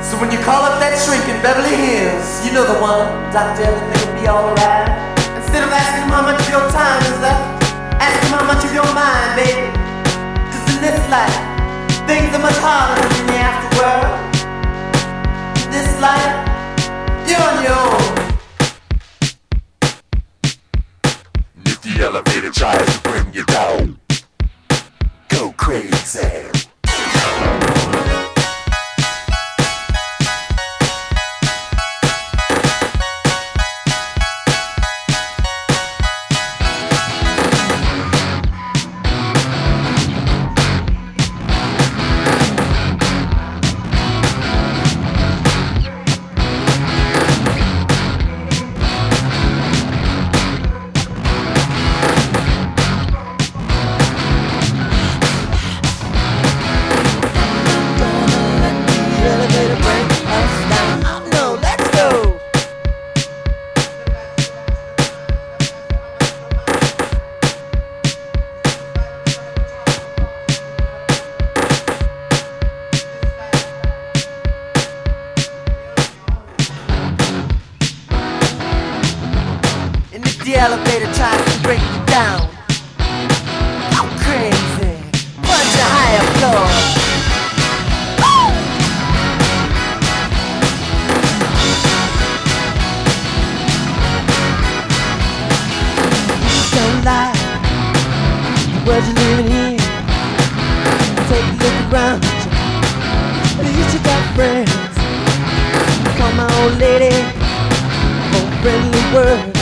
So when you call up that shrink in Beverly Hills, you know the one, doctor, everything will be alright. Instead of asking him how much of your time is left, ask him how much of your mind, baby. Cause in this life, things are much harder than the afterworld. In this life, you're on your own. Call my old lady a friendly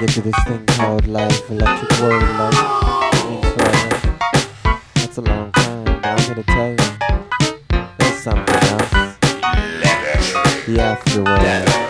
get to this thing called life, electric world life. That's a long time, but I'm to tell you, there's something else. The afterworld.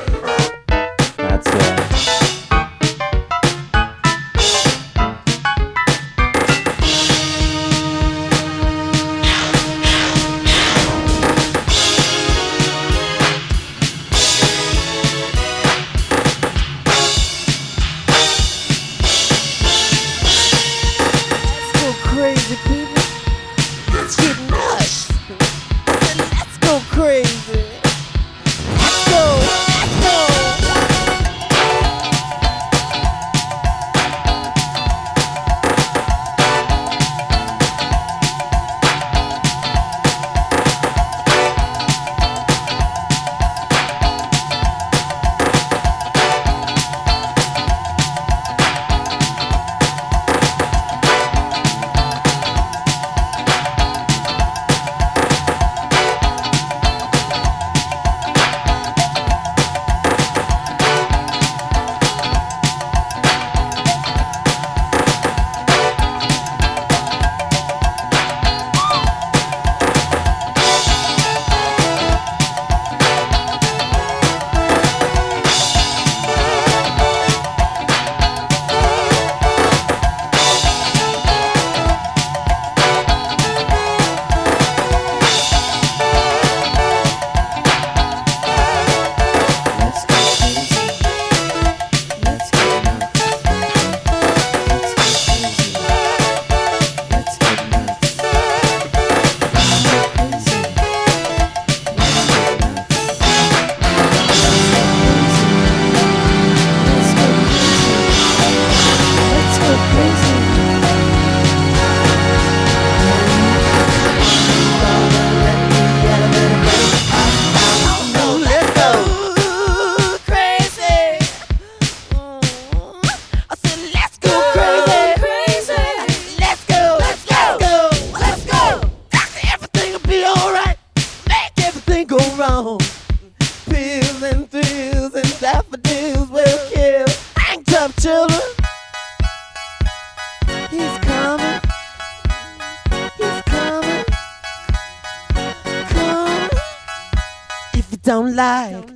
Don't like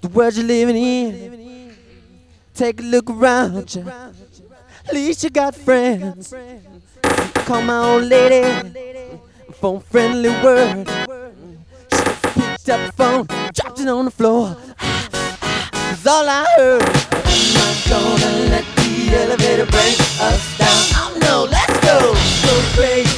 the world you're living in, take a look around you. At least you got friends. Call my old lady, phone friendly word. She picked up the phone, dropped it on the floor. That's all I heard. I'm not gonna let the elevator break us down. Oh no, let's go, go crazy.